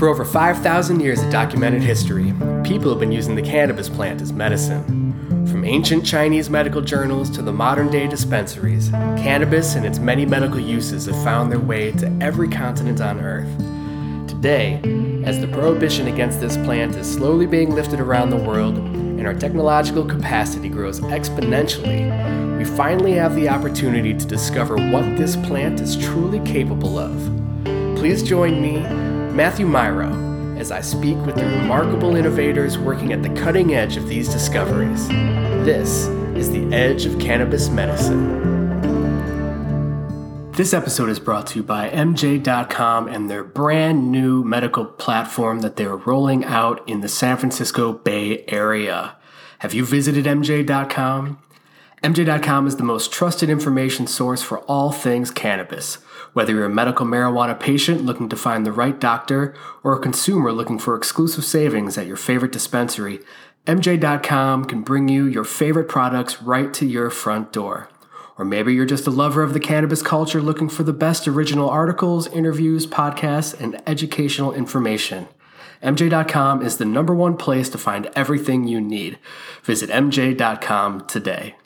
For over 5,000 years of documented history, people have been using the cannabis plant as medicine. From ancient Chinese medical journals to the modern day dispensaries, cannabis and its many medical uses have found their way to every continent on Earth. Today, as the prohibition against this plant is slowly being lifted around the world and our technological capacity grows exponentially, we finally have the opportunity to discover what this plant is truly capable of. Please join me, Matthew Myro, as I speak with the remarkable innovators working at the cutting edge of these discoveries. This is the Edge of Cannabis Medicine. This episode is brought to you by MJ.com and their brand new medical platform that they're rolling out in the San Francisco Bay Area. Have you visited MJ.com? MJ.com is the most trusted information source for all things cannabis. Whether you're a medical marijuana patient looking to find the right doctor or a consumer looking for exclusive savings at your favorite dispensary, MJ.com can bring you your favorite products right to your front door. Or maybe you're just a lover of the cannabis culture looking for the best original articles, interviews, podcasts, and educational information. MJ.com is the number one place to find everything you need. Visit MJ.com today.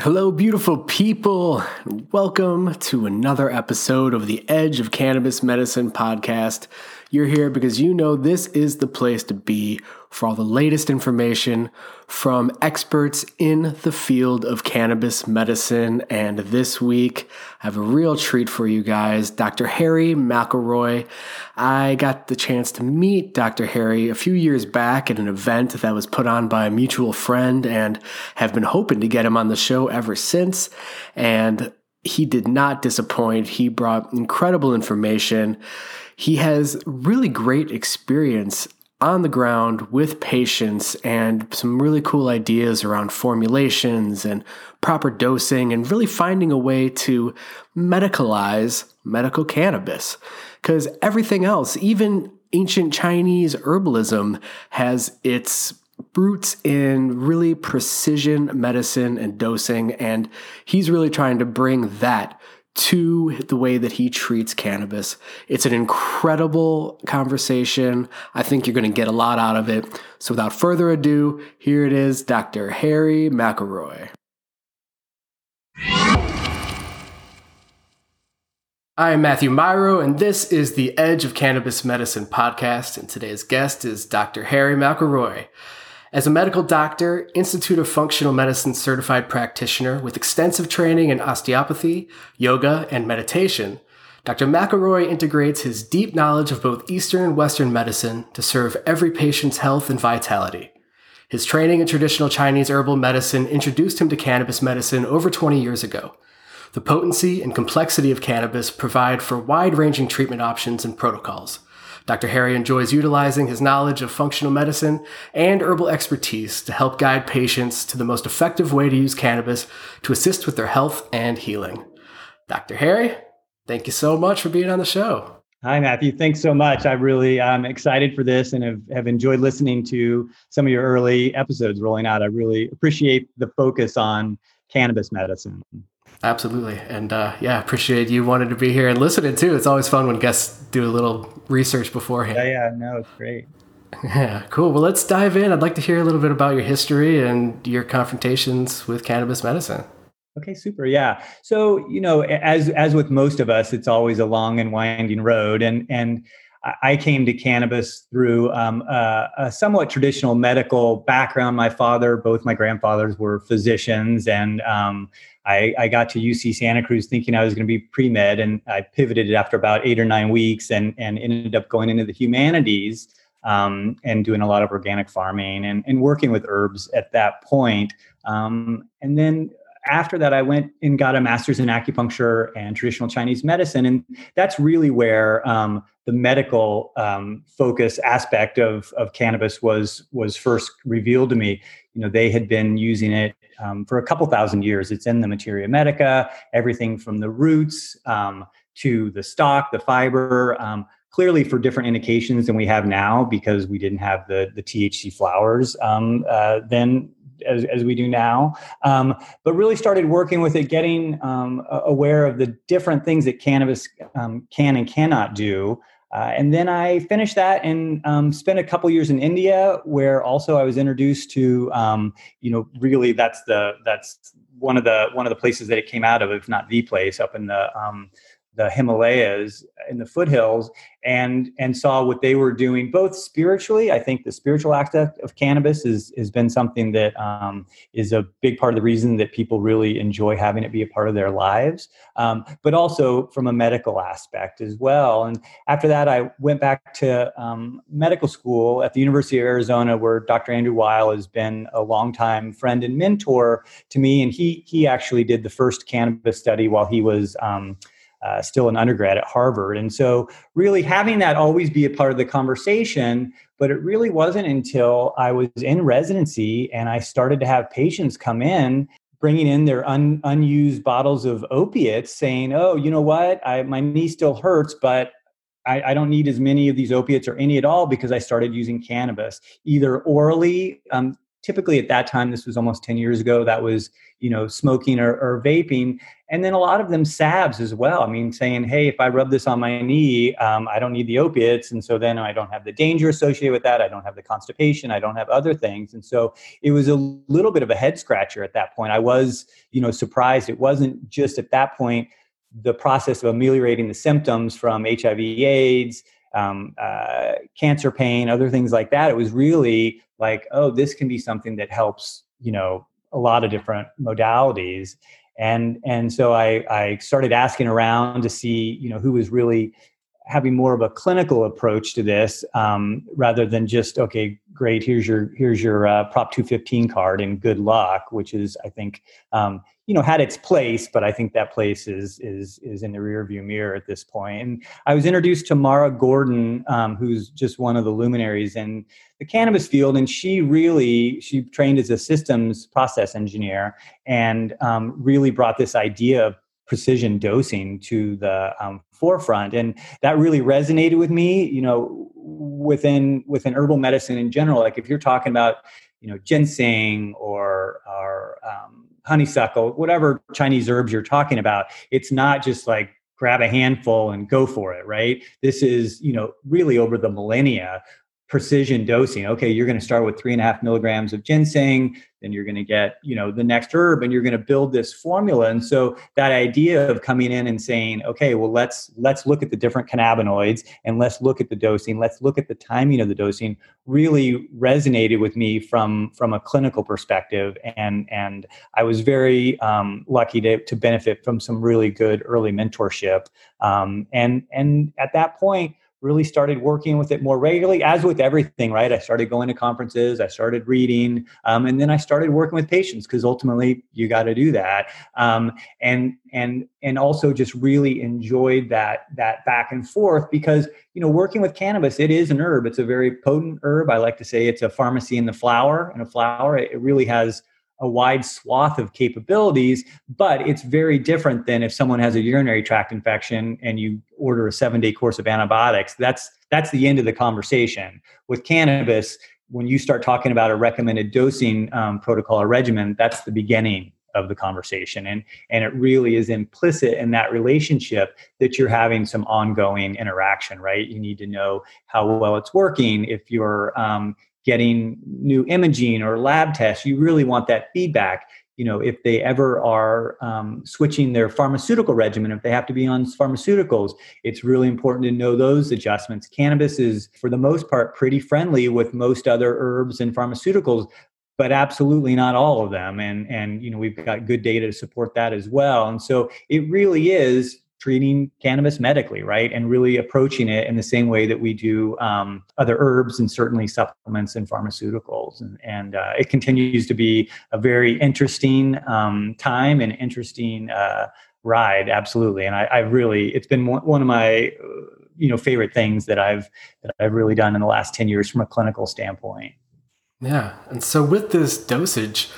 Hello, beautiful people. Welcome to another episode of the Edge of Cannabis Medicine podcast. You're here because you know this is the place to be for all the latest information from experts in the field of cannabis medicine. And this week, I have a real treat for you guys Dr. Harry McElroy. I got the chance to meet Dr. Harry a few years back at an event that was put on by a mutual friend and have been hoping to get him on the show ever since. And he did not disappoint. He brought incredible information. He has really great experience on the ground with patients and some really cool ideas around formulations and proper dosing and really finding a way to medicalize medical cannabis. Because everything else, even ancient Chinese herbalism, has its roots in really precision medicine and dosing. And he's really trying to bring that to the way that he treats cannabis. It's an incredible conversation. I think you're going to get a lot out of it. So without further ado, here it is Dr. Harry McElroy. I'm Matthew Myro, and this is the Edge of Cannabis Medicine podcast. And today's guest is Dr. Harry McElroy. As a medical doctor, Institute of Functional Medicine certified practitioner with extensive training in osteopathy, yoga, and meditation, Dr. McElroy integrates his deep knowledge of both Eastern and Western medicine to serve every patient's health and vitality. His training in traditional Chinese herbal medicine introduced him to cannabis medicine over 20 years ago. The potency and complexity of cannabis provide for wide ranging treatment options and protocols. Dr. Harry enjoys utilizing his knowledge of functional medicine and herbal expertise to help guide patients to the most effective way to use cannabis to assist with their health and healing. Dr. Harry, thank you so much for being on the show. Hi, Matthew. Thanks so much. I really am excited for this and have, have enjoyed listening to some of your early episodes rolling out. I really appreciate the focus on cannabis medicine. Absolutely. And uh, yeah, appreciate you wanted to be here and listening too. It's always fun when guests do a little research beforehand. Yeah, yeah, no, it's great. Yeah, cool. Well, let's dive in. I'd like to hear a little bit about your history and your confrontations with cannabis medicine. Okay, super. Yeah. So, you know, as as with most of us, it's always a long and winding road and and I came to cannabis through um, a, a, somewhat traditional medical background. My father, both my grandfathers were physicians, and um, I, I, got to UC Santa Cruz thinking I was going to be pre med, and I pivoted after about eight or nine weeks, and and ended up going into the humanities um, and doing a lot of organic farming and, and working with herbs at that point. Um, and then after that, I went and got a master's in acupuncture and traditional Chinese medicine, and that's really where um, the medical um, focus aspect of of cannabis was was first revealed to me. You know, they had been using it um, for a couple thousand years. It's in the materia medica, everything from the roots um, to the stalk, the fiber. Um, clearly, for different indications than we have now, because we didn't have the the THC flowers um, uh, then as, as we do now. Um, but really started working with it, getting aware of the different things that cannabis can and cannot do. Uh, and then I finished that and um, spent a couple years in India, where also I was introduced to, um, you know, really that's the that's one of the one of the places that it came out of, if not the place, up in the um, the Himalayas in the foothills and and saw what they were doing both spiritually i think the spiritual aspect of cannabis is has been something that um, is a big part of the reason that people really enjoy having it be a part of their lives. Um, but also from a medical aspect as well. And after that i went back to um, medical school at the university of arizona where dr andrew weil has been a longtime friend and mentor to me. And he he actually did the first cannabis study while he was um, uh, still an undergrad at Harvard. And so, really having that always be a part of the conversation. But it really wasn't until I was in residency and I started to have patients come in bringing in their un, unused bottles of opiates saying oh you know what I, my knee still hurts but I, I, don't need as many of these opiates or any at all because I started using cannabis, either orally. Um, typically, at that time, this was almost 10 years ago, that was you know smoking or, or, vaping. And then a lot of them salves as well. I mean saying hey if i rub this on my knee um, i don't need the opiates and so then i don't have the danger associated with that. I don't have the constipation. I don't have other things. And so it was a little bit of a head scratcher at that point. I was you know surprised it wasn't just at that point the process of ameliorating the symptoms from hiv aids um, uh, cancer pain other things like that. It was really like oh this can be something that helps you know a lot of different modalities. And and so I, I started asking around to see you know who was really having more of a clinical approach to this um, rather than just okay great here's your here's your uh, prop 215 card and good luck which is i think um, you know had its place but i think that place is is is in the rearview mirror at this point. And i was introduced to mara gordon um, who's just one of the luminaries in the cannabis field. And she really she trained as a systems process engineer and um, really brought this idea of precision dosing to the um, forefront. And that really resonated with me you know within within herbal medicine in general. Like if you're talking about you know ginseng or or um, honeysuckle whatever chinese herbs you're talking about it's not just like grab a handful and go for it right? This is you know really over the millennia precision dosing. Okay, you're going to start with three and a half milligrams of ginseng, then you're going to get, you know, the next herb, and you're going to build this formula. And so that idea of coming in and saying, okay, well, let's let's look at the different cannabinoids and let's look at the dosing, let's look at the timing of the dosing, really resonated with me from from a clinical perspective. And and I was very um, lucky to to benefit from some really good early mentorship. Um, and and at that point really started working with it more regularly as with everything right? I started going to conferences i started reading um, and then i started working with patients because ultimately you got to do that. Um, and and and also just really enjoyed that that back and forth because you know working with cannabis it is an herb. It's a very potent herb. I like to say it's a pharmacy in the flower and a flower it really has a wide swath of capabilities, but it's very different than if someone has a urinary tract infection and you order a seven day course of antibiotics. That's that's the end of the conversation. With cannabis, when you start talking about a recommended dosing um, protocol or regimen, that's the beginning of the conversation and and it really is implicit in that relationship that you're having some ongoing interaction right you need to know how well it's working if you're um, getting new imaging or lab tests you really want that feedback. You know if they ever are um, switching their pharmaceutical regimen if they have to be on pharmaceuticals it's really important to know those adjustments. Cannabis is for the most part pretty friendly with most other herbs and pharmaceuticals but absolutely not all of them and and you know we've got good data to support that as well. And so it really is treating cannabis medically, right? And really approaching it in the same way that we do um, other herbs and certainly supplements and pharmaceuticals. And, and uh, it continues to be a very interesting um, time and interesting uh, ride, absolutely. And I, I, really, it's been one of my, uh, you know, favorite things that I've that I've really done in the last ten years from a clinical standpoint. Yeah, and so with this dosage,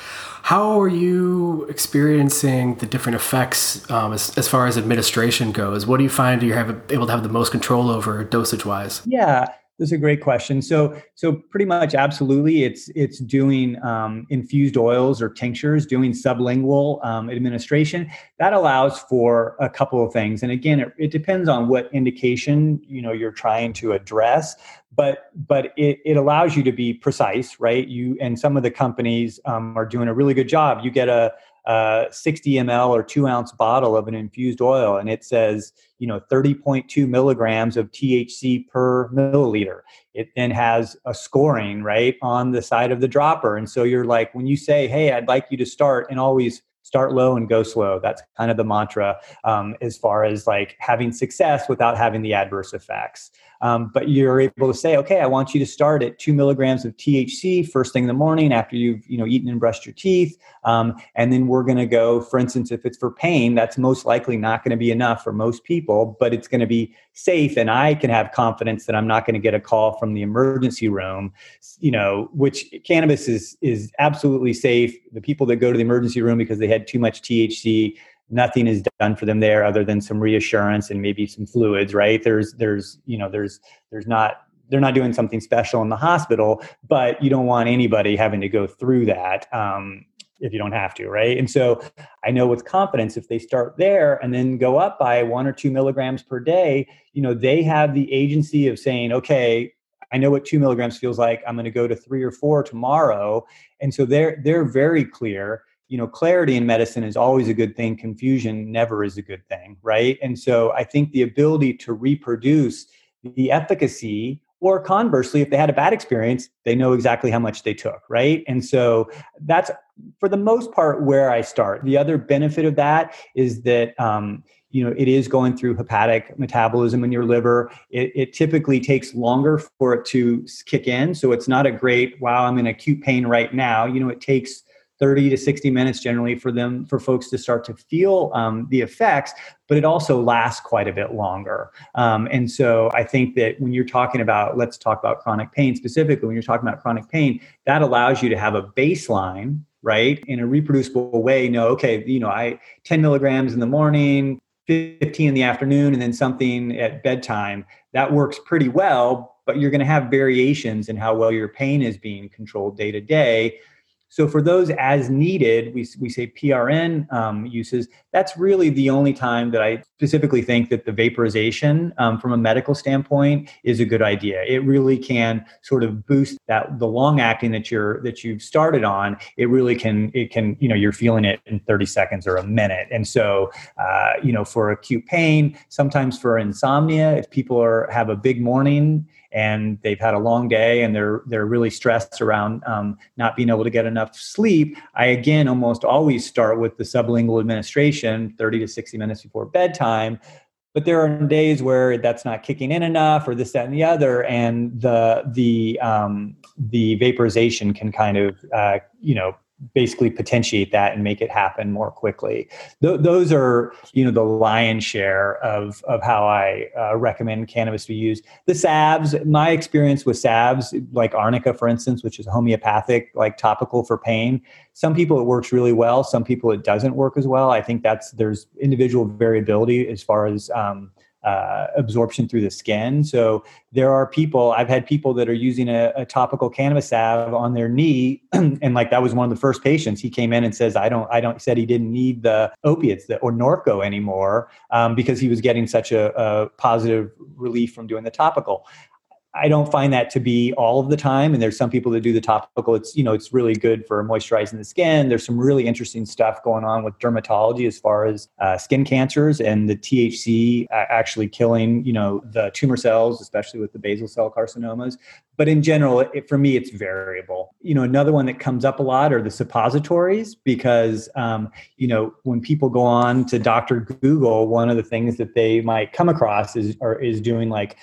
how are you experiencing the different effects um, as, as far as administration goes? What do you find you're have, able to have the most control over dosage wise? Yeah, That's a great question. So, so pretty much, absolutely, it's it's doing um, infused oils or tinctures, doing sublingual um, administration. That allows for a couple of things, and again, it, it, depends on what indication you know you're trying to address. But but it, it allows you to be precise, right? You and some of the companies um, are doing a really good job. You get a uh, 60 ml or two ounce bottle of an infused oil and it says you know 30.2 milligrams of thc per milliliter. It then has a scoring right on the side of the dropper. And so you're like when you say hey i'd like you to start and always start low and go slow. That's kind of the mantra um, as far as like having success without having the adverse effects um, but you're able to say, okay, I want you to start at two milligrams of THC first thing in the morning after you've you know eaten and brushed your teeth, um, and then we're going to go. For instance, if it's for pain, that's most likely not going to be enough for most people, but it's going to be safe, and I can have confidence that I'm not going to get a call from the emergency room. You know, which cannabis is is absolutely safe. The people that go to the emergency room because they had too much THC nothing is done for them there other than some reassurance and maybe some fluids right? There's there's you know there's there's not they're not doing something special in the hospital but you don't want anybody having to go through that um, if you don't have to right? And so i know with confidence if they start there and then go up by one or two milligrams per day you know they have the agency of saying okay i know what two milligrams feels like. I'm going to go to three or four tomorrow. And so they're they're very clear you know clarity in medicine is always a good thing. Confusion never is a good thing right? And so i think the ability to reproduce the efficacy or conversely if they had a bad experience they know exactly how much they took right? And so that's for the most part where i start. The other benefit of that is that um, you know it is going through hepatic metabolism in your liver. It, it, typically takes longer for it to kick in. So it's not a great wow i'm in acute pain right now. You know it takes 30 to 60 minutes generally for them for folks to start to feel um, the effects but it also lasts quite a bit longer. Um, and so i think that when you're talking about let's talk about chronic pain specifically when you're talking about chronic pain that allows you to have a baseline right in a reproducible way know okay you know i 10 milligrams in the morning 15 in the afternoon and then something at bedtime. That works pretty well but you're going to have variations in how well your pain is being controlled day to day so for those as needed, we, we say PRN um, uses, that's really the only time that I specifically think that the vaporization um, from a medical standpoint is a good idea. It really can sort of boost that the long acting that you're that you've started on. It really can it can you know you're feeling it in 30 seconds or a minute. And so uh, you know for acute pain, sometimes for insomnia, if people are have a big morning and they've had a long day and they're they're really stressed around um, not being able to get enough sleep. I again almost always start with the sublingual administration 30 to 60 minutes before bedtime but there are days where that's not kicking in enough or this that and the other and the the um, the vaporization can kind of uh, you know basically potentiate that and make it happen more quickly. Th- those are, you know, the lion's share of of how I uh, recommend cannabis be used. The salves, my experience with salves, like arnica, for instance, which is homeopathic, like topical for pain. Some people it works really well. Some people it doesn't work as well. I think that's there's individual variability as far as um, uh, absorption through the skin. So there are people, I've had people that are using a, a topical cannabis salve on their knee. and like that was one of the first patients. He came in and says, I don't, I don't, said he didn't need the opiates that, or Norco anymore um, because he was getting such a, a positive relief from doing the topical. I don't find that to be all of the time. And there's some people that do the topical. It's, you know, it's really good for moisturizing the skin. There's some really interesting stuff going on with dermatology as far as uh, skin cancers and the THC actually killing, you know, the tumor cells, especially with the basal cell carcinomas. But in general, it, for me, it's variable. You know, another one that comes up a lot are the suppositories because, um, you know, when people go on to Dr. Google, one of the things that they might come across is, or is doing like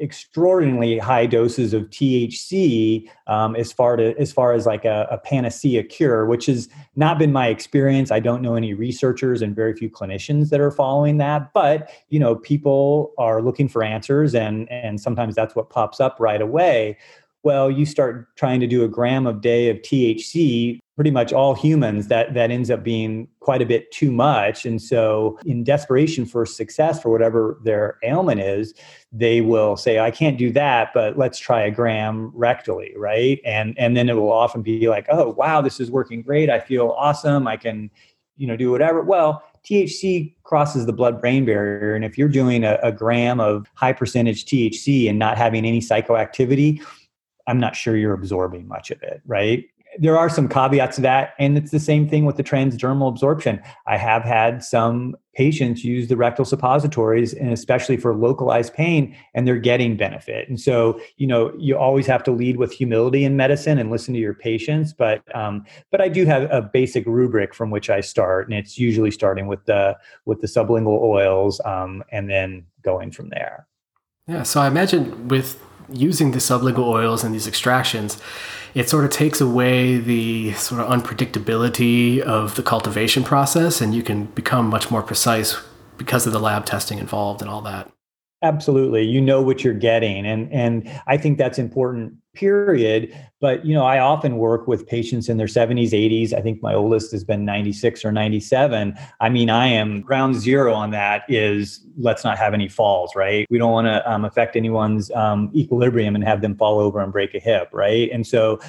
extraordinarily high doses of THC um, as far to as far as like a, a, panacea cure, which has not been my experience. I don't know any researchers and very few clinicians that are following that. But you know, people are looking for answers, and and sometimes that's what pops up right away. Well, you start trying to do a gram of day of THC pretty much all humans that that ends up being quite a bit too much. And so in desperation for success for whatever their ailment is they will say i can't do that but let's try a gram rectally right? And and then it will often be like oh wow this is working great. I feel awesome. I can you know do whatever. Well THC crosses the blood brain barrier. And if you're doing a, a, gram of high percentage THC and not having any psychoactivity, I'm not sure you're absorbing much of it, right? There are some caveats to that and it's the same thing with the transdermal absorption. I have had some patients use the rectal suppositories and especially for localized pain and they're getting benefit. And so you know you always have to lead with humility in medicine and listen to your patients but um, but i do have a basic rubric from which i start and it's usually starting with the with the sublingual oils um, and then going from there. Yeah so i imagine with using the sublingual oils and these extractions it sort of takes away the sort of unpredictability of the cultivation process and you can become much more precise because of the lab testing involved and all that absolutely. You know what you're getting and and i think that's important period. But you know i often work with patients in their 70s 80s i think my oldest has been 96 or 97 i mean i am ground zero on that is let's not have any falls right? We don't want to um, affect anyone's um, equilibrium and have them fall over and break a hip right? And so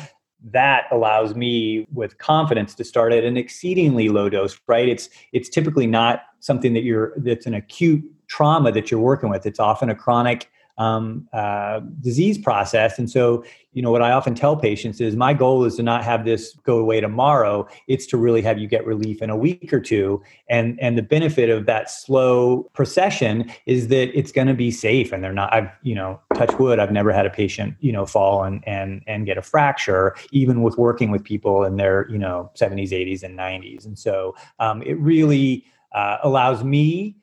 that allows me with confidence to start at an exceedingly low dose right? It's it's typically not something that you're that's an acute trauma that you're working with. It's often a chronic um, uh, disease process. And so, you know, what I often tell patients is my goal is to not have this go away tomorrow. It's to really have you get relief in a week or two. And and the benefit of that slow procession is that it's going to be safe. And they're not. I've you know, touch wood. I've never had a patient you know fall and and and get a fracture, even with working with people in their you know 70s, 80s, and 90s. And so um, it really uh, allows me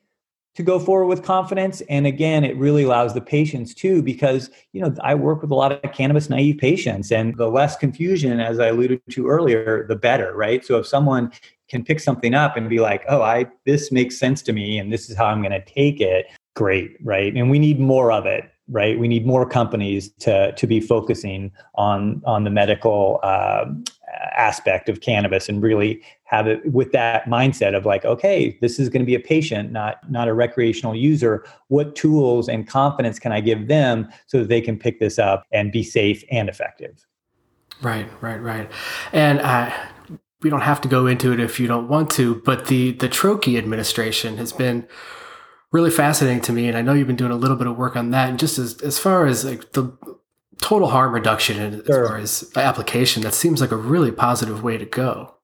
to go forward with confidence. And again it really allows the patients too because you know i work with a lot of cannabis naive patients and the less confusion as i alluded to earlier the better right? So if someone can pick something up and be like oh i this makes sense to me and this is how i'm going to take it great right? And we need more of it right? We need more companies to to be focusing on on the medical uh, aspect of cannabis and really have it with that mindset of like okay this is going to be a patient not not a recreational user. What tools and confidence can i give them so that they can pick this up and be safe and effective? Right right right. And uh, we don't have to go into it if you don't want to but the the troche administration has been really fascinating to me and i know you've been doing a little bit of work on that. And just as, as far as like the total harm reduction as sure. far as application that seems like a really positive way to go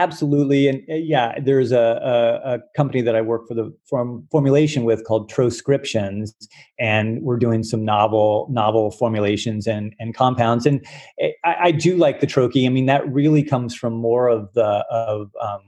absolutely and uh, yeah there's a, a, a, company that i work for the from formulation with called troscriptions and we're doing some novel novel formulations and and compounds and eh, i, I do like the troche. I mean that really comes from more of the of um,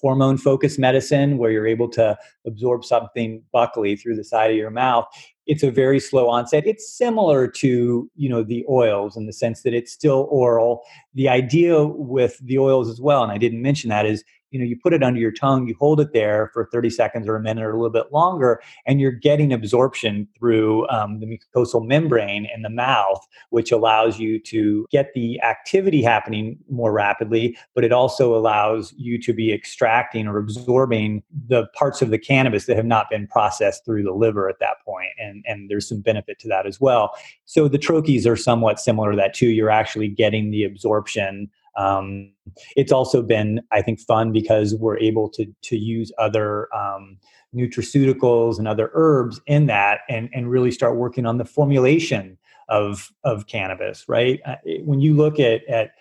hormone focused medicine where you're able to absorb something buccally through the side of your mouth it's a very slow onset. It's similar to you know the oils in the sense that it's still oral. The idea with the oils as well and i didn't mention that is you know you put it under your tongue you hold it there for 30 seconds or a minute or a little bit longer and you're getting absorption through um, the mucosal membrane in the mouth which allows you to get the activity happening more rapidly but it also allows you to be extracting or absorbing the parts of the cannabis that have not been processed through the liver at that point and and there's some benefit to that as well. So the troches are somewhat similar to that too. You're actually getting the absorption um, it's also been, I think, fun because we're able to to use other um, nutraceuticals and other herbs in that, and and really start working on the formulation of of cannabis. Right uh, when you look at at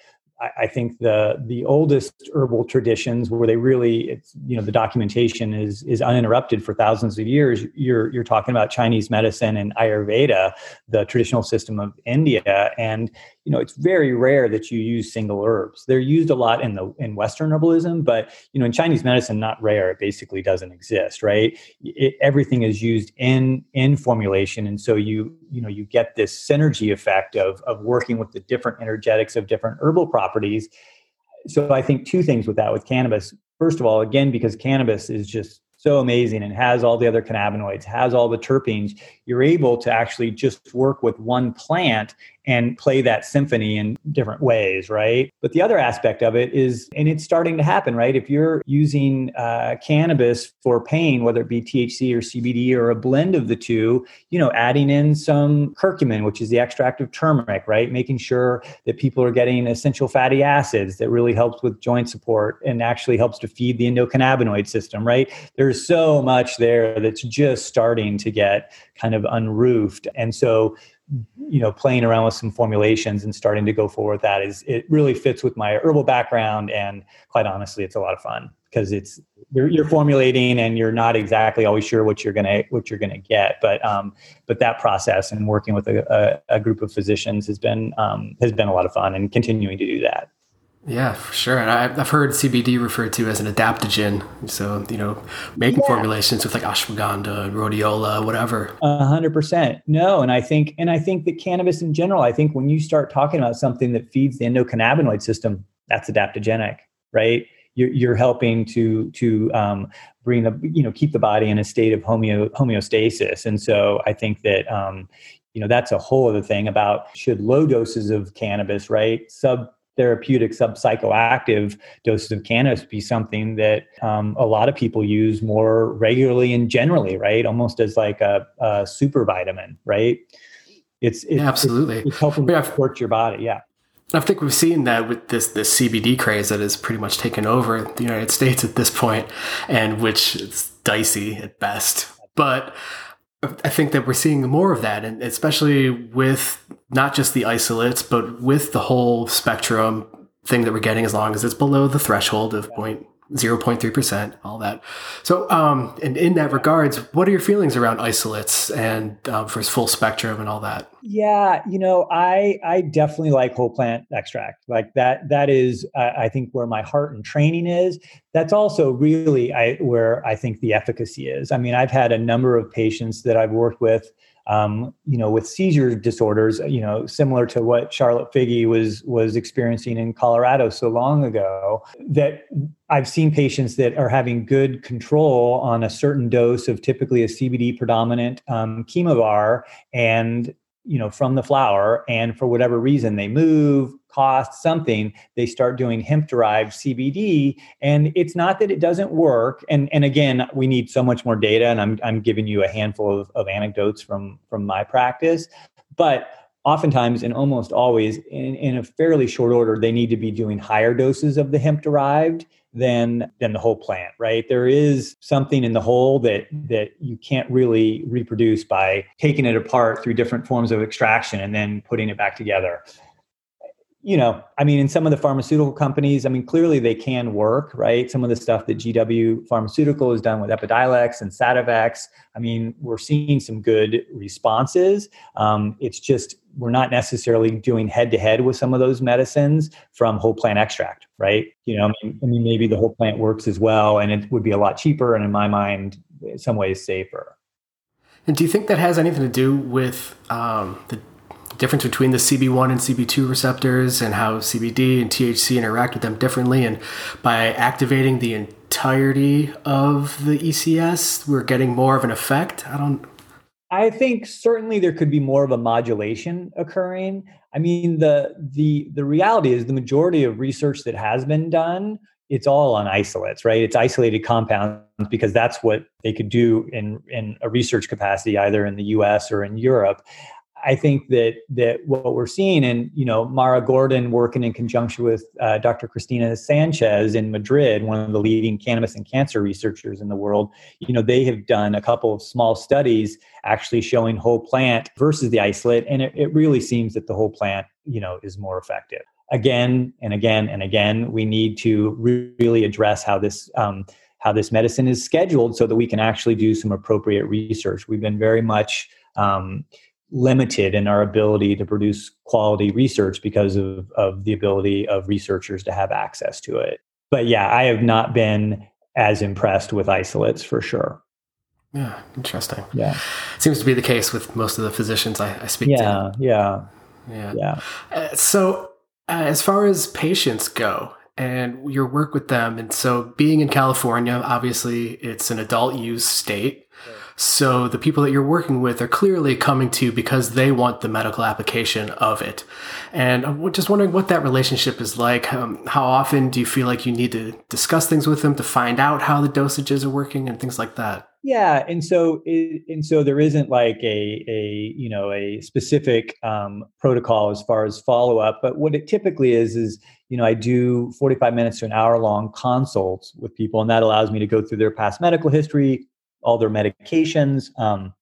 I think the the oldest herbal traditions where they really it's you know the documentation is is uninterrupted for thousands of years. You're you're talking about Chinese medicine and Ayurveda the traditional system of India. And you know it's very rare that you use single herbs. They're used a lot in the in western herbalism but you know in chinese medicine not rare. It basically doesn't exist right? It, everything is used in in formulation. And so you you know you get this synergy effect of of working with the different energetics of different herbal properties so i think two things with that with cannabis. First of all again because cannabis is just so amazing and has all the other cannabinoids, has all the terpenes, you're able to actually just work with one plant and play that symphony in different ways, right? But the other aspect of it is, and it's starting to happen, right? If you're using uh, cannabis for pain, whether it be THC or CBD or a blend of the two, you know, adding in some curcumin, which is the extract of turmeric, right? Making sure that people are getting essential fatty acids that really helps with joint support and actually helps to feed the endocannabinoid system, right? There's so much there that's just starting to get kind of unroofed. And so you know playing around with some formulations and starting to go forward with that is it really fits with my herbal background. And quite honestly it's a lot of fun because it's you're, you're, formulating and you're not exactly always sure what you're gonna what you're gonna get. But um but that process and working with a, a, a group of physicians has been um, has been a lot of fun and continuing to do that yeah, for sure. And I've heard CBD referred to as an adaptogen. So, you know, making yeah. formulations with like ashwagandha, rhodiola, whatever. A hundred percent. No. And I think, and I think that cannabis in general, I think when you start talking about something that feeds the endocannabinoid system, that's adaptogenic, right? You're, you're helping to, to, um, bring the, you know, keep the body in a state of homeo, homeostasis. And so I think that, um, you know, that's a whole other thing about should low doses of cannabis, right? Sub therapeutic subpsychoactive doses of cannabis be something that um, a lot of people use more regularly and generally, right? Almost as like a, a super vitamin, right? It's, it's absolutely it's, it's helping yeah. support your body. Yeah. I think we've seen that with this this CBD craze that has pretty much taken over the United States at this point, and which is dicey at best. But I think that we're seeing more of that, and especially with not just the isolates, but with the whole spectrum thing that we're getting, as long as it's below the threshold of point 0.3%, all that. So, um, and in that regards, what are your feelings around isolates and um, for full spectrum and all that? Yeah, you know, I I definitely like whole plant extract. Like that that is uh, I think where my heart and training is. That's also really I where I think the efficacy is. I mean, I've had a number of patients that I've worked with um, you know, with seizure disorders, you know, similar to what Charlotte Figi was was experiencing in Colorado so long ago, that I've seen patients that are having good control on a certain dose of typically a CBD predominant um, chemovar, and you know from the flower and for whatever reason they move cost something they start doing hemp derived cbd and it's not that it doesn't work and and again we need so much more data and i'm, I'm giving you a handful of, of anecdotes from from my practice but oftentimes and almost always in, in a fairly short order they need to be doing higher doses of the hemp derived than than the whole plant right? There is something in the whole that that you can't really reproduce by taking it apart through different forms of extraction and then putting it back together you know, I mean, in some of the pharmaceutical companies, I mean, clearly they can work, right? Some of the stuff that GW Pharmaceutical has done with Epidiolex and Sativex, I mean, we're seeing some good responses. Um, it's just we're not necessarily doing head to head with some of those medicines from whole plant extract, right? You know, I mean, I mean, maybe the whole plant works as well, and it would be a lot cheaper, and in my mind, in some ways safer. And do you think that has anything to do with um, the difference between the CB1 and CB2 receptors and how CBD and THC interact with them differently. And by activating the entirety of the ECS, we're getting more of an effect. I don't. I think certainly there could be more of a modulation occurring. I mean, the the the reality is the majority of research that has been done, it's all on isolates, right? It's isolated compounds because that's what they could do in in a research capacity, either in the U.S. or in Europe. I think that that what we're seeing, and you know, Mara Gordon working in conjunction with uh, Dr. Cristina Sanchez in Madrid, one of the leading cannabis and cancer researchers in the world, you know, they have done a couple of small studies actually showing whole plant versus the isolate, and it, it really seems that the whole plant, you know, is more effective. Again and again and again, we need to really address how this. Um, how this medicine is scheduled so that we can actually do some appropriate research. We've been very much um, limited in our ability to produce quality research because of, of the ability of researchers to have access to it. But yeah, I have not been as impressed with isolates for sure. Yeah, interesting. Yeah. Seems to be the case with most of the physicians I, I speak yeah, to. Yeah. Yeah. Yeah. Uh, so, uh, as far as patients go and your work with them, and so being in California, obviously it's an adult use state. So the people that you're working with are clearly coming to you because they want the medical application of it. And I'm just wondering what that relationship is like. Um, how often do you feel like you need to discuss things with them to find out how the dosages are working and things like that? Yeah, and so it, and so there isn't like a a you know a specific um, protocol as far as follow up, but what it typically is is you know I do forty five minutes to an hour long consults with people, and that allows me to go through their past medical history, all their medications, um,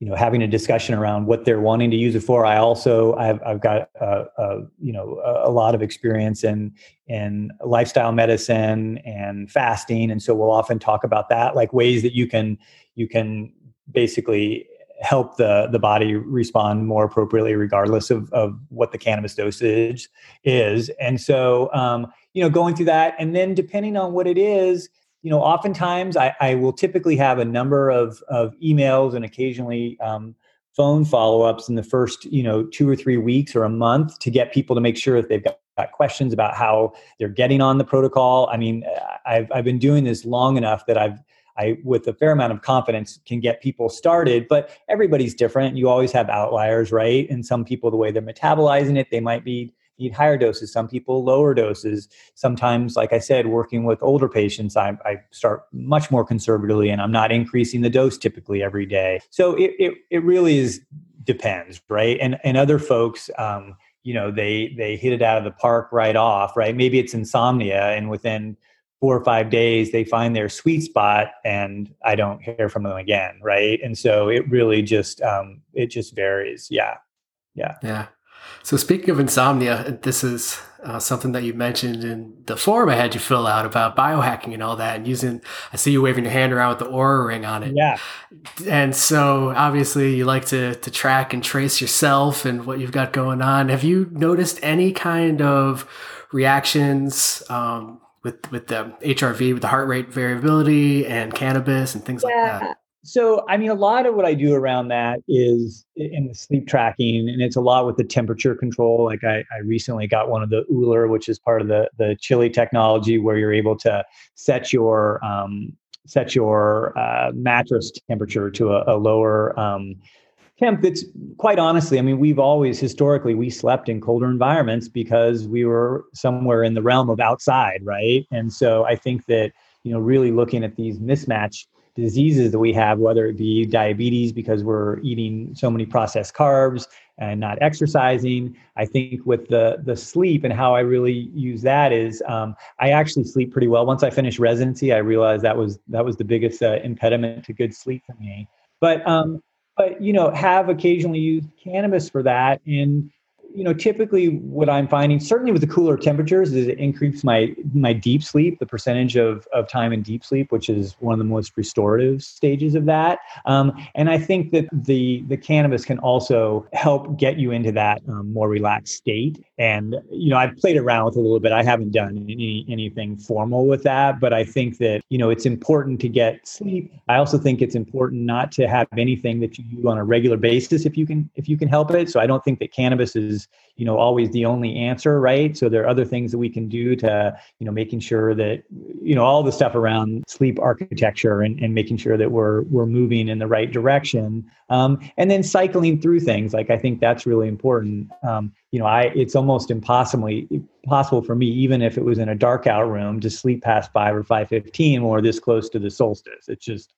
you know having a discussion around what they're wanting to use it for. I also i've, I've got a, a you know a, lot of experience in in lifestyle medicine and fasting and so we'll often talk about that like ways that you can you can basically help the the body respond more appropriately regardless of of what the cannabis dosage is. And so um, you know going through that and then depending on what it is you know, oftentimes I, I will typically have a number of, of emails and occasionally um, phone follow-ups in the first, you know, two or three weeks or a month to get people to make sure that they've got, got questions about how they're getting on the protocol. I mean, I've, I've been doing this long enough that I've, I, with a fair amount of confidence, can get people started. But everybody's different. You always have outliers, right? And some people, the way they're metabolizing it, they might be need higher doses, some people lower doses. Sometimes, like I said, working with older patients, I, I start much more conservatively and I'm not increasing the dose typically every day. So it, it, it really is depends, right? And, and other folks, um, you know, they, they hit it out of the park right off, right? Maybe it's insomnia and within four or five days they find their sweet spot and i don't hear from them again right and so it really just um, it just varies yeah yeah yeah so speaking of insomnia, this is uh, something that you mentioned in the form I had you fill out about biohacking and all that, and using. I see you waving your hand around with the Oura ring on it. Yeah. And so obviously you like to to track and trace yourself and what you've got going on. Have you noticed any kind of reactions um, with with the HRV, with the heart rate variability and cannabis and things yeah. like that? So, I mean, a lot of what I do around that is in the sleep tracking, and it's a lot with the temperature control. Like I, I recently got one of the Ooler, which is part of the the Chili technology, where you're able to set your um, set your uh, mattress temperature to a, a lower um, temp. That's quite honestly, I mean, we've always historically we slept in colder environments because we were somewhere in the realm of outside, right? And so I think that you know, really looking at these mismatch diseases that we have, whether it be diabetes because we're eating so many processed carbs and not exercising. I think with the the sleep and how I really use that is um, I actually sleep pretty well. Once I finished residency, I realized that was that was the biggest uh, impediment to good sleep for me. But um, but you know, have occasionally used cannabis for that and you know, typically what I'm finding, certainly with the cooler temperatures, is it increases my my deep sleep, the percentage of of time in deep sleep, which is one of the most restorative stages of that. Um, and I think that the the cannabis can also help get you into that um, more relaxed state. And you know, I've played around with a little bit. I haven't done any anything formal with that, but I think that you know it's important to get sleep. I also think it's important not to have anything that you do on a regular basis if you can if you can help it. So I don't think that cannabis is you know always the only answer right? So there are other things that we can do to you know making sure that you know all the stuff around sleep architecture and, and making sure that we're we're moving in the right direction. Um, and then cycling through things like i think that's really important. Um, you know i it's almost impossibly possible for me even if it was in a dark out room to sleep past 5 or 5.15 or this close to the solstice. It's just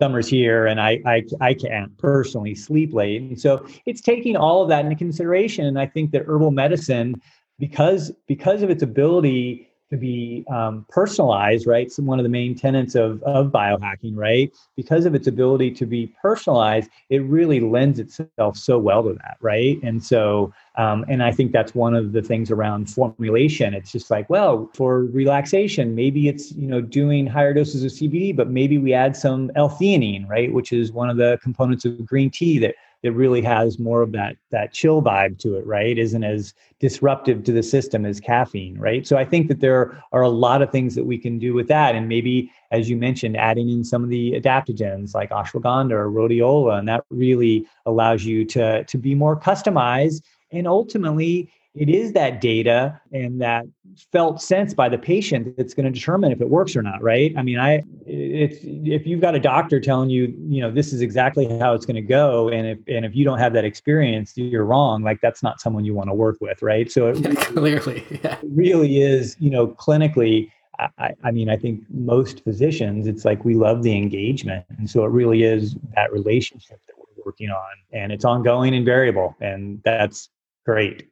summer's here and I, I i can't personally sleep late. And so it's taking all of that into consideration. And i think that herbal medicine because because of its ability to be um, personalized, right? So one of the main tenets of, of biohacking, right? Because of its ability to be personalized, it really lends itself so well to that, right? And so, um, and I think that's one of the things around formulation. It's just like, well, for relaxation, maybe it's you know doing higher doses of CBD, but maybe we add some L-theanine, right? Which is one of the components of green tea that it really has more of that that chill vibe to it right? Isn't as disruptive to the system as caffeine right? So i think that there are a lot of things that we can do with that. And maybe as you mentioned adding in some of the adaptogens like ashwagandha or rhodiola and that really allows you to to be more customized and ultimately it is that data and that felt sense by the patient that's going to determine if it works or not right i mean i if if you've got a doctor telling you you know this is exactly how it's going to go and if and if you don't have that experience you're wrong like that's not someone you want to work with right so it yeah, clearly yeah. it really is you know clinically I, I mean, I think most physicians, it's like we love the engagement. And so it really is that relationship that we're working on. And it's ongoing and variable. And that's great.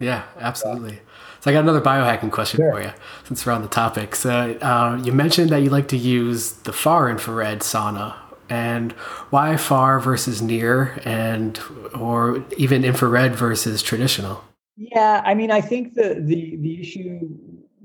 Yeah, absolutely. So I got another biohacking question sure. for you since we're on the topic. So uh, you mentioned that you like to use the far infrared sauna and why far versus near and or even infrared versus traditional? Yeah, I mean, I think the the the issue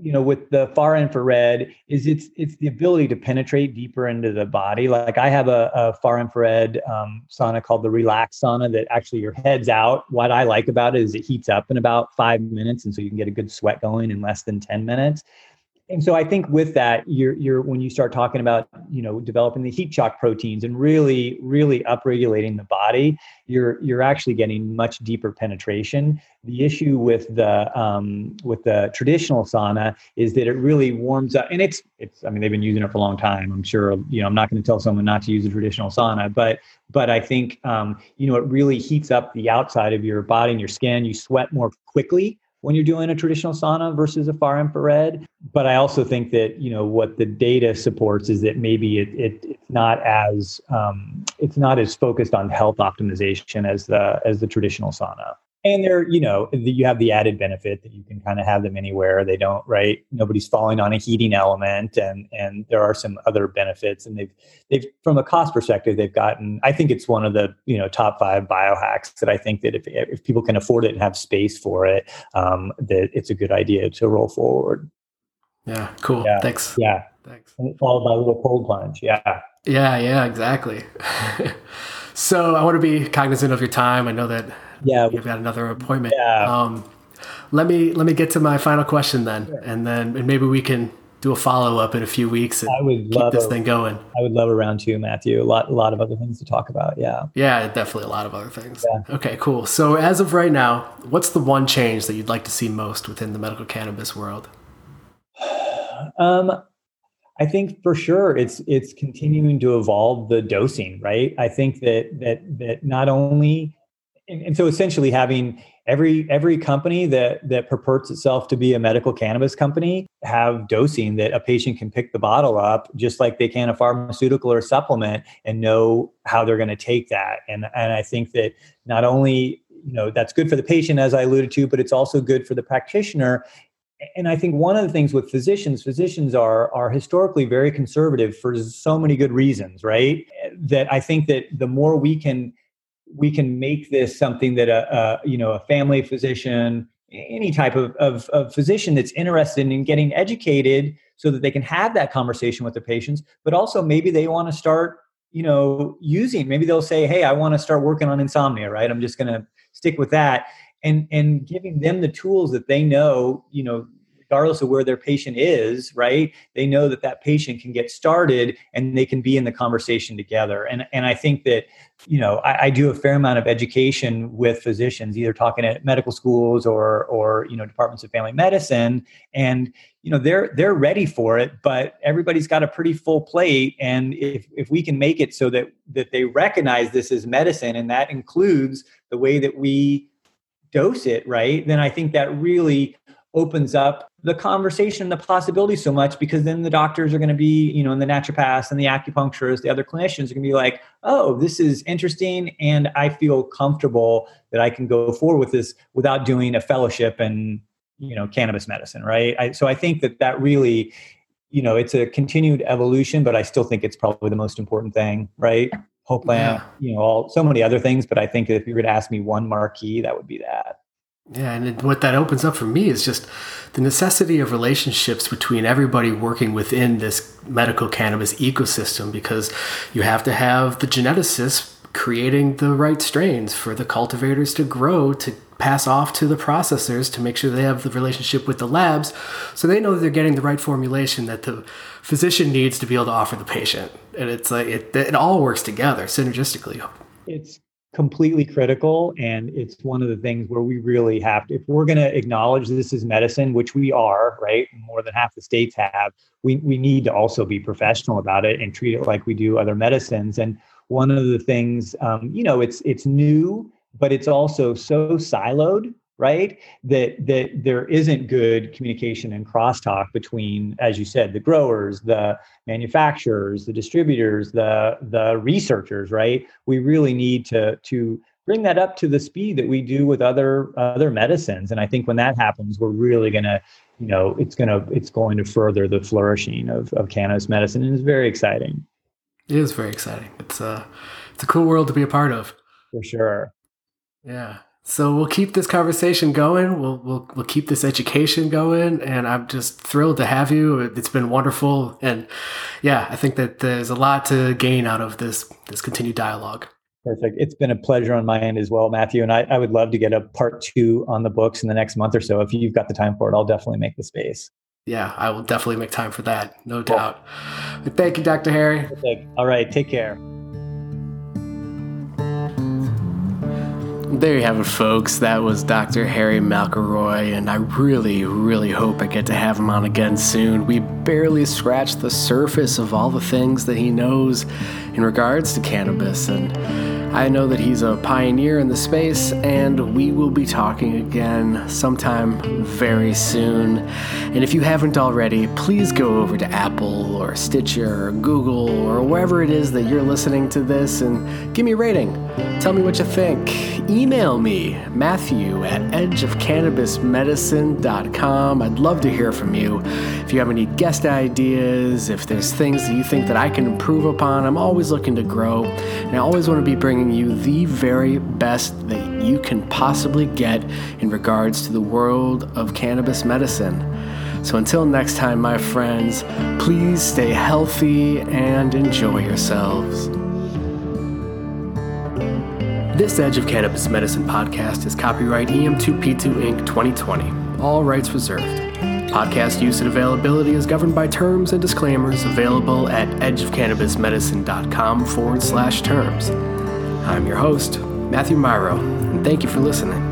you know with the far infrared is it's it's the ability to penetrate deeper into the body. Like i have a, a far infrared um, sauna called the relax sauna that actually your head's out. What i like about it is it heats up in about five minutes and so you can get a good sweat going in less than 10 minutes and so I think with that, you're you're when you start talking about you know developing the heat shock proteins and really really upregulating the body, you're you're actually getting much deeper penetration. The issue with the um, with the traditional sauna is that it really warms up, and it's it's I mean they've been using it for a long time. I'm sure you know I'm not going to tell someone not to use a traditional sauna, but but I think um, you know it really heats up the outside of your body and your skin. You sweat more quickly when you're doing a traditional sauna versus a far infrared. But I also think that you know what the data supports is that maybe it, it it's not as um, it's not as focused on health optimization as the as the traditional sauna and they're you know you have the added benefit that you can kind of have them anywhere. They don't right? Nobody's falling on a heating element and and there are some other benefits and they've they've from a cost perspective they've gotten i think it's one of the you know top five biohacks that i think that if, if people can afford it and have space for it um, that it's a good idea to roll forward. Yeah cool. Yeah, thanks. Yeah. Thanks. And followed by a little cold plunge. Yeah. Yeah yeah exactly. So i want to be cognizant of your time. I know that yeah, we've got another appointment. Yeah. Um, let me let me get to my final question then, sure. and then and maybe we can do a follow up in a few weeks and I would keep this a, thing going. I would love a round two, Matthew. A lot, a lot of other things to talk about. Yeah. Yeah, definitely a lot of other things. Yeah. Okay, cool. So as of right now, what's the one change that you'd like to see most within the medical cannabis world? Um, I think for sure it's it's continuing to evolve the dosing, right? I think that that that not only and, and, so essentially having every every company that that purports itself to be a medical cannabis company have dosing that a patient can pick the bottle up just like they can a pharmaceutical or a supplement and know how they're going to take that and and i think that not only you know that's good for the patient as i alluded to but it's also good for the practitioner and I think one of the things with physicians, physicians are are historically very conservative for so many good reasons, right? That I think that the more we can we can make this something that a, a you know a family physician any type of, of, of, physician that's interested in getting educated so that they can have that conversation with their patients but also maybe they want to start you know using maybe they'll say hey i want to start working on insomnia right? I'm just going to stick with that and and giving them the tools that they know you know regardless of where their patient is, right? They know that that patient can get started and they can be in the conversation together. And, and I think that, you know, I, I do a fair amount of education with physicians, either talking at medical schools or, or, you know, departments of family medicine. And, you know, they're, they're ready for it, but everybody's got a pretty full plate. And if, if we can make it so that, that they recognize this as medicine, and that includes the way that we dose it, right? Then I think that really opens up the conversation, the possibility so much because then the doctors are going to be, you know, and the naturopaths and the acupuncturists, the other clinicians are going to be like, oh, this is interesting. And I feel comfortable that I can go forward with this without doing a fellowship in, you know, cannabis medicine, right? I, so I think that that really, you know, it's a continued evolution, but I still think it's probably the most important thing, right? Hope plan, yeah. you know, all so many other things. But I think if you were to ask me one marquee, that would be that. Yeah, and what that opens up for me is just the necessity of relationships between everybody working within this medical cannabis ecosystem because you have to have the geneticists creating the right strains for the cultivators to grow to pass off to the processors to make sure they have the relationship with the labs so they know they're getting the right formulation that the physician needs to be able to offer the patient. And it's like it, it all works together synergistically. It's completely critical and it's one of the things where we really have to if we're going to acknowledge this is medicine which we are right more than half the states have we, we need to also be professional about it and treat it like we do other medicines. And one of the things um, you know it's it's new but it's also so siloed right? That that there isn't good communication and crosstalk between as you said the growers the manufacturers the distributors the the researchers right? We really need to to bring that up to the speed that we do with other other medicines. And i think when that happens we're really going to you know it's going to it's going to further the flourishing of, of cannabis medicine. And it's very exciting. It is very exciting. It's a it's a cool world to be a part of. For sure. Yeah so we'll keep this conversation going. We'll we'll we'll keep this education going, and I'm just thrilled to have you. It's been wonderful, and yeah, I think that there's a lot to gain out of this this continued dialogue. Perfect. It's been a pleasure on my end as well, Matthew. And I, I would love to get a part two on the books in the next month or so. If you've got the time for it, I'll definitely make the space. Yeah, I will definitely make time for that, no doubt. Thank you, Dr. Harry. Perfect. All right, take care. There you have it, folks. That was Dr. Harry McElroy, and I really, really hope I get to have him on again soon. We barely scratched the surface of all the things that he knows in regards to cannabis, and I know that he's a pioneer in the space, and we will be talking again sometime very soon. And if you haven't already, please go over to Apple or Stitcher or Google or wherever it is that you're listening to this and give me a rating. Tell me what you think. Email me, Matthew at edgeofcannabismedicine.com. I'd love to hear from you. If you have any guest ideas, if there's things that you think that I can improve upon, I'm always looking to grow, and I always want to be bringing you the very best that you can possibly get in regards to the world of cannabis medicine. So until next time, my friends, please stay healthy and enjoy yourselves. This Edge of Cannabis Medicine podcast is copyright EM2P2 Inc. 2020, all rights reserved. Podcast use and availability is governed by terms and disclaimers available at edgeofcannabismedicine.com forward slash terms. I'm your host, Matthew Myro, and thank you for listening.